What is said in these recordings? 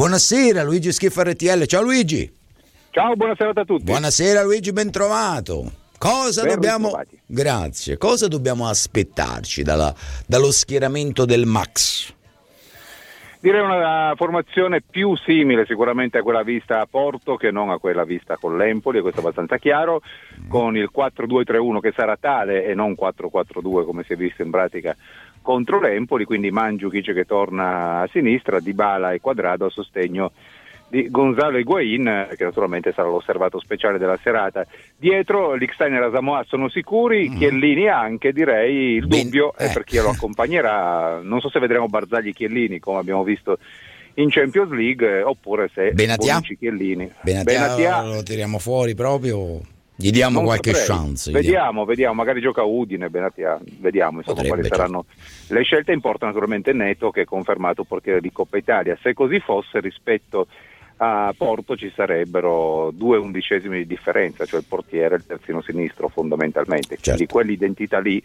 Buonasera Luigi Schiffa RTL, ciao Luigi. Ciao, buonasera a tutti. Buonasera Luigi, ben trovato. Cosa ben dobbiamo... Grazie. Cosa dobbiamo aspettarci dalla, dallo schieramento del Max? Direi una formazione più simile sicuramente a quella vista a Porto che non a quella vista con l'Empoli, questo è abbastanza chiaro, con il 4-2-3-1 che sarà tale e non 4-4-2 come si è visto in pratica contro l'Empoli, quindi Mandzukic che torna a sinistra, Dybala e Quadrado a sostegno di Gonzalo Higuain, che naturalmente sarà l'osservato speciale della serata. Dietro Lickstein e la Samoa sono sicuri, mm. Chiellini anche, direi il dubbio eh. è per chi lo accompagnerà. Non so se vedremo Barzagli Chiellini come abbiamo visto in Champions League oppure se Benatia? Chiellini. Benatia, Benatia lo tiriamo fuori proprio. Gli diamo non qualche saprei. chance. Vediamo, vediamo, magari gioca Udine, Benatia, vediamo insomma, Potrebbe, quali saranno certo. le scelte. Importa naturalmente Neto che è confermato portiere di Coppa Italia. Se così fosse rispetto a Porto ci sarebbero due undicesimi di differenza, cioè il portiere e il terzino sinistro fondamentalmente, certo. quindi quell'identità lì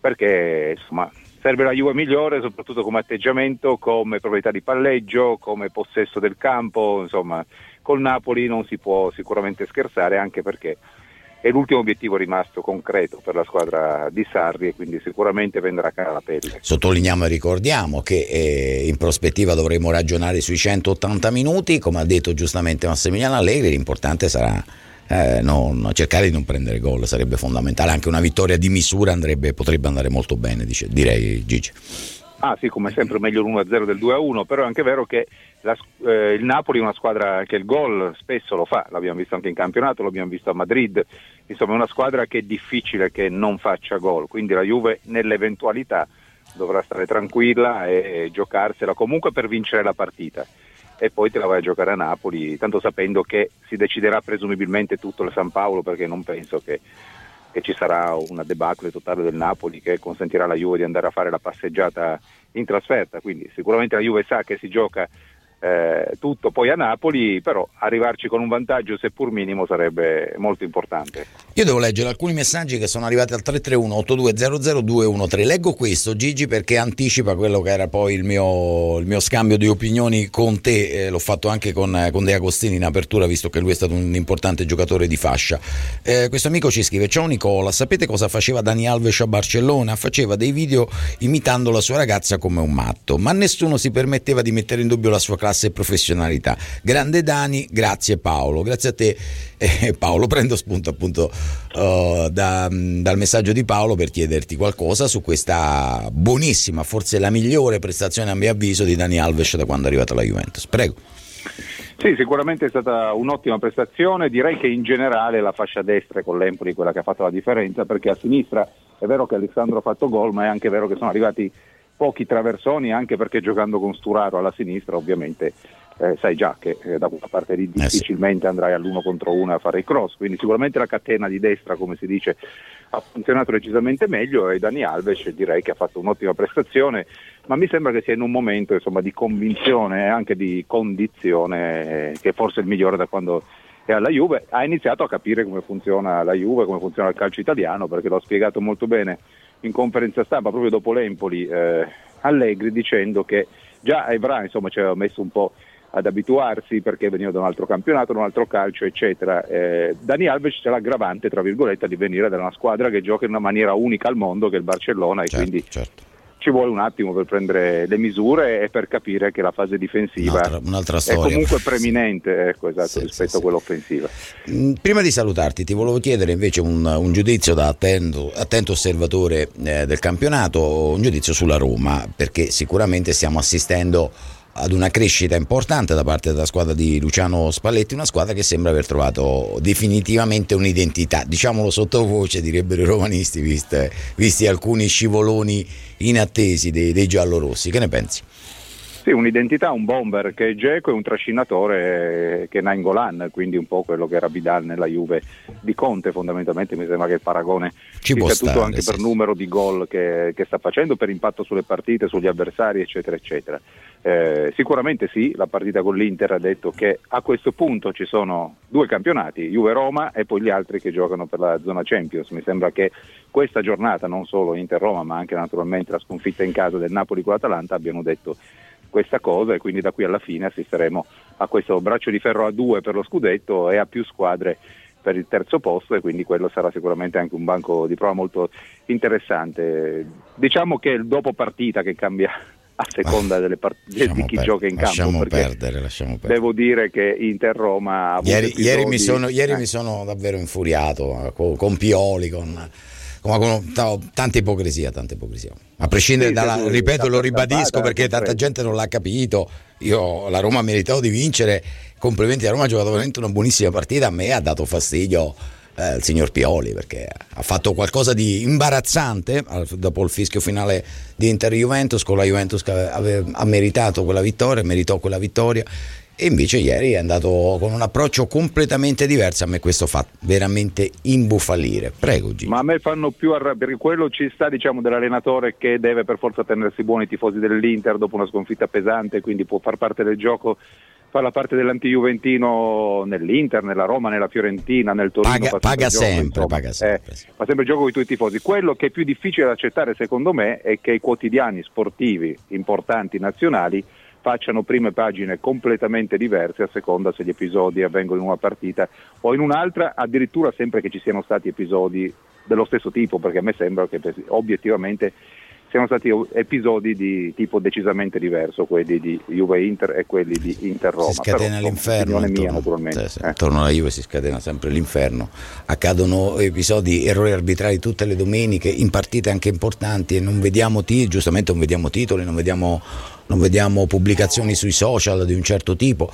perché insomma serve la Juve migliore soprattutto come atteggiamento, come proprietà di palleggio, come possesso del campo, insomma col Napoli non si può sicuramente scherzare anche perché è l'ultimo obiettivo rimasto concreto per la squadra di Sarri e quindi sicuramente vendrà a cara la pelle. Sottolineiamo e ricordiamo che eh, in prospettiva dovremo ragionare sui 180 minuti, come ha detto giustamente Massimiliano Allegri, l'importante sarà eh, non, cercare di non prendere gol, sarebbe fondamentale, anche una vittoria di misura andrebbe, potrebbe andare molto bene, dice, direi Gigi. Ah sì, come sempre meglio l'1-0 del 2-1, però è anche vero che la, eh, il Napoli è una squadra che il gol spesso lo fa, l'abbiamo visto anche in campionato, l'abbiamo visto a Madrid, insomma è una squadra che è difficile che non faccia gol, quindi la Juve nell'eventualità dovrà stare tranquilla e, e giocarsela comunque per vincere la partita. E poi te la vai a giocare a Napoli, tanto sapendo che si deciderà presumibilmente tutto il San Paolo perché non penso che che ci sarà una debacle totale del Napoli che consentirà alla Juve di andare a fare la passeggiata in trasferta, quindi sicuramente la Juve sa che si gioca eh, tutto poi a Napoli, però arrivarci con un vantaggio seppur minimo sarebbe molto importante. Io devo leggere alcuni messaggi che sono arrivati al 331 8200 213. Leggo questo Gigi perché anticipa quello che era poi il mio, il mio scambio di opinioni con te, eh, l'ho fatto anche con, con, De Agostini in apertura visto che lui è stato un importante giocatore di fascia. Eh, questo amico ci scrive, ciao Nicola, sapete cosa faceva Dani Alves a Barcellona? Faceva dei video imitando la sua ragazza come un matto, ma nessuno si permetteva di mettere in dubbio la sua classe classe e professionalità. Grande Dani, grazie Paolo, grazie a te eh, Paolo. Prendo spunto appunto uh, da, dal messaggio di Paolo per chiederti qualcosa su questa buonissima, forse la migliore prestazione a mio avviso di Dani Alves da quando è arrivato alla Juventus. Prego. Sì, sicuramente è stata un'ottima prestazione, direi che in generale la fascia destra è con l'Empoli quella che ha fatto la differenza perché a sinistra è vero che Alessandro ha fatto gol ma è anche vero che sono arrivati pochi traversoni anche perché giocando con Sturaro alla sinistra ovviamente eh, sai già che eh, da quella parte lì difficilmente eh sì. andrai all'uno contro uno a fare i cross, quindi sicuramente la catena di destra come si dice ha funzionato decisamente meglio e Dani Alves direi che ha fatto un'ottima prestazione, ma mi sembra che sia in un momento insomma, di convinzione e anche di condizione eh, che forse è il migliore da quando è alla Juve, ha iniziato a capire come funziona la Juve, come funziona il calcio italiano perché l'ho spiegato molto bene in conferenza stampa proprio dopo l'Empoli eh, Allegri dicendo che già Evra insomma ci aveva messo un po' ad abituarsi perché veniva da un altro campionato, da un altro calcio eccetera. Eh, Dani Alves c'è l'aggravante tra virgolette di venire da una squadra che gioca in una maniera unica al mondo che è il Barcellona certo, e quindi certo ci vuole un attimo per prendere le misure e per capire che la fase difensiva un'altra, un'altra è comunque preminente ecco, esatto, sì, rispetto sì, a quella offensiva. Mm, prima di salutarti ti volevo chiedere invece un, un giudizio da attento, attento osservatore eh, del campionato, un giudizio sulla Roma, perché sicuramente stiamo assistendo ad una crescita importante da parte della squadra di Luciano Spalletti, una squadra che sembra aver trovato definitivamente un'identità, diciamolo sottovoce, direbbero i romanisti, viste, visti alcuni scivoloni inattesi dei, dei giallorossi. Che ne pensi? Sì, un'identità, un bomber che è Geco e un trascinatore che è Nainggolan, quindi un po' quello che era Vidal nella Juve di Conte, fondamentalmente mi sembra che il paragone ci sia stare, tutto anche sì. per numero di gol che, che, sta facendo, per impatto sulle partite, sugli avversari, eccetera, eccetera. Eh, sicuramente sì, la partita con l'Inter ha detto che a questo punto ci sono due campionati, Juve-Roma e poi gli altri che giocano per la zona Champions. Mi sembra che questa giornata, non solo Inter-Roma, ma anche naturalmente la sconfitta in casa del Napoli con l'Atalanta, abbiano detto questa cosa e quindi da qui alla fine assisteremo a questo braccio di ferro a due per lo scudetto e a più squadre per il terzo posto e quindi quello sarà sicuramente anche un banco di prova molto interessante. Diciamo che è il dopo partita che cambia a seconda ah, delle partite di chi per, gioca in campo. Lasciamo perdere, lasciamo perdere. Devo dire che Inter-Roma ieri, ieri, mi sono, ieri eh. mi sono davvero infuriato eh, con, Pioli, con, tanta ipocrisia, tanta ipocrisia. A prescindere sì, dalla, ripeto, lo ribadisco perché tanta gente non l'ha capito. Io la Roma ha meritato di vincere. Complimenti, la Roma ha giocato veramente una buonissima partita. A me ha dato fastidio eh, il signor Pioli perché ha fatto qualcosa di imbarazzante dopo il fischio finale di Inter Juventus con la Juventus che aveva, ha meritato quella vittoria, meritò quella vittoria e invece ieri è andato con un approccio completamente diverso. A me questo fa veramente imbufalire. Prego, Gino. Ma a me fanno più arrabbiare quello ci sta, diciamo, dell'allenatore che deve per forza tenersi buoni i tifosi dell'Inter dopo una sconfitta pesante, quindi può far parte del gioco fa la parte dell'anti-Juventino nell'Inter, nella Roma, nella Fiorentina, nel Torino. Paga, paga sempre, gioco, paga sempre. Eh, fa sempre il gioco con i tuoi tifosi. Quello che è più difficile da accettare secondo me è che i quotidiani sportivi importanti nazionali facciano prime pagine completamente diverse a seconda se gli episodi avvengono in una partita o in un'altra, addirittura sempre che ci siano stati episodi dello stesso tipo, perché a me sembra che obiettivamente siano stati episodi di tipo decisamente diverso, quelli di Juve Inter e quelli di Inter Roma. Si scatena Però, l'inferno. Intorno, mia, naturalmente. Sì, sì. Eh. Intorno alla Juve si scatena sempre l'inferno. Accadono episodi, errori arbitrali tutte le domeniche, in partite anche importanti e non vediamo titoli, giustamente non vediamo titoli, non vediamo, non vediamo pubblicazioni sui social di un certo tipo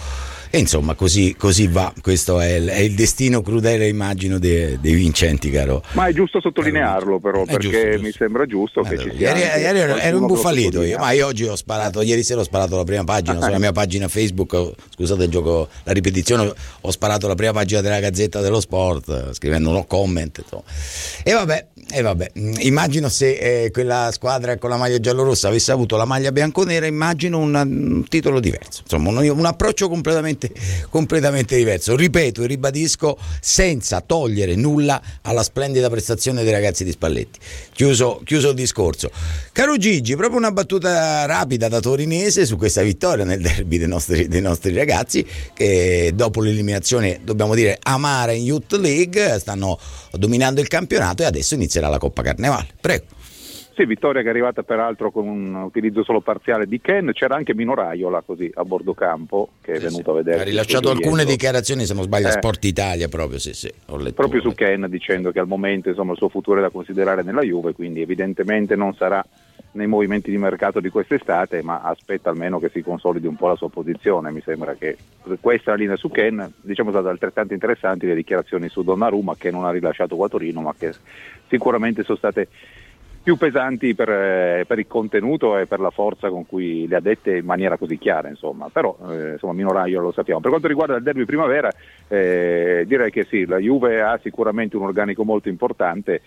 e insomma, così, così va. Questo è il, è il, destino crudele, immagino, dei, dei, vincenti, caro. Ma è giusto sottolinearlo, però, è perché giusto, giusto. mi sembra giusto allora, che ci sia. Ieri, ieri ero, ero imbufalito io, ma io oggi ho sparato, ieri sera ho sparato la prima pagina sulla mia pagina Facebook. Scusate il gioco, la ripetizione, ho sparato la prima pagina della Gazzetta dello Sport, scrivendo no comment. Insomma. E vabbè, e vabbè, immagino se eh, quella squadra con la maglia giallorossa avesse avuto la maglia bianconera, immagino una, un titolo diverso, insomma, un, un approccio completamente completamente, diverso. Ripeto e ribadisco senza togliere nulla alla splendida prestazione dei ragazzi di Spalletti. Chiuso, chiuso il discorso. Caro Gigi, proprio una battuta rapida da torinese su questa vittoria nel derby dei nostri, dei nostri ragazzi che dopo l'eliminazione, dobbiamo dire, amara in Youth League, stanno dominando il campionato e adesso inizierà la Coppa Carnevale. Prego. Sì, vittoria che è arrivata peraltro con un utilizzo solo parziale di Ken, c'era anche Minoraiola così a bordo campo che è venuto sì. a vedere. Ha rilasciato alcune dietro. dichiarazioni, se non sbaglio, a eh. Sport Italia proprio, sì, sì, proprio su Ken dicendo che al momento insomma, il suo futuro è da considerare nella Juve, quindi evidentemente non sarà nei movimenti di mercato di quest'estate, ma aspetta almeno che si consolidi un po' la sua posizione. Mi sembra che questa linea su Ken, diciamo state altrettanto interessanti le dichiarazioni su Donnarumma che non ha rilasciato Quatorino, ma che sicuramente sono state più pesanti per, eh, per, il contenuto e per la forza con cui le ha dette in maniera così chiara, insomma. però eh, insomma, Minoraio lo sappiamo. Per quanto riguarda il derby primavera, eh, direi che sì, la Juve ha sicuramente un organico molto importante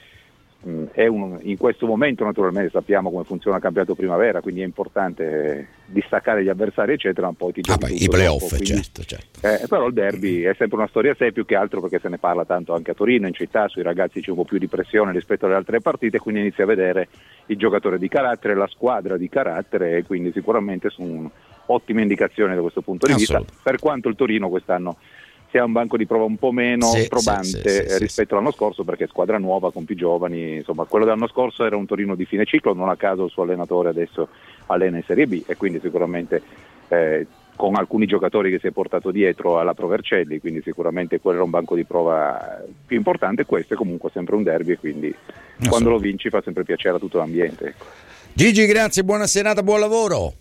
un, in questo momento naturalmente sappiamo come funziona il campionato primavera, quindi è importante eh, distaccare gli avversari eccetera, ma poi ti ah, beh, i playoff, dopo, quindi, certo, certo. Eh, però il derby è sempre una storia a sé più che altro perché se ne parla tanto anche a Torino, in città, sui ragazzi c'è un po' più di pressione rispetto alle altre partite, quindi inizia a vedere il giocatore di carattere, la squadra di carattere e quindi sicuramente sono ottime indicazioni da questo punto di vista, per quanto il Torino quest'anno sia un banco di prova un po' meno sì, probante sì, sì, rispetto all'anno scorso perché squadra nuova con più giovani, insomma quello dell'anno scorso era un Torino di fine ciclo, non a caso il suo allenatore adesso allena in Serie B e quindi sicuramente eh, con alcuni giocatori che si è portato dietro alla Provercelli, quindi sicuramente quello era un banco di prova più importante, questo è comunque sempre un derby e quindi non quando so. lo vinci fa sempre piacere a tutto l'ambiente. Ecco. Gigi, grazie, buona serata, buon lavoro.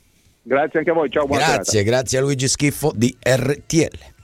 Grazie anche a voi, ciao, buona Grazie, serata. grazie a Luigi Schiffo di RTL.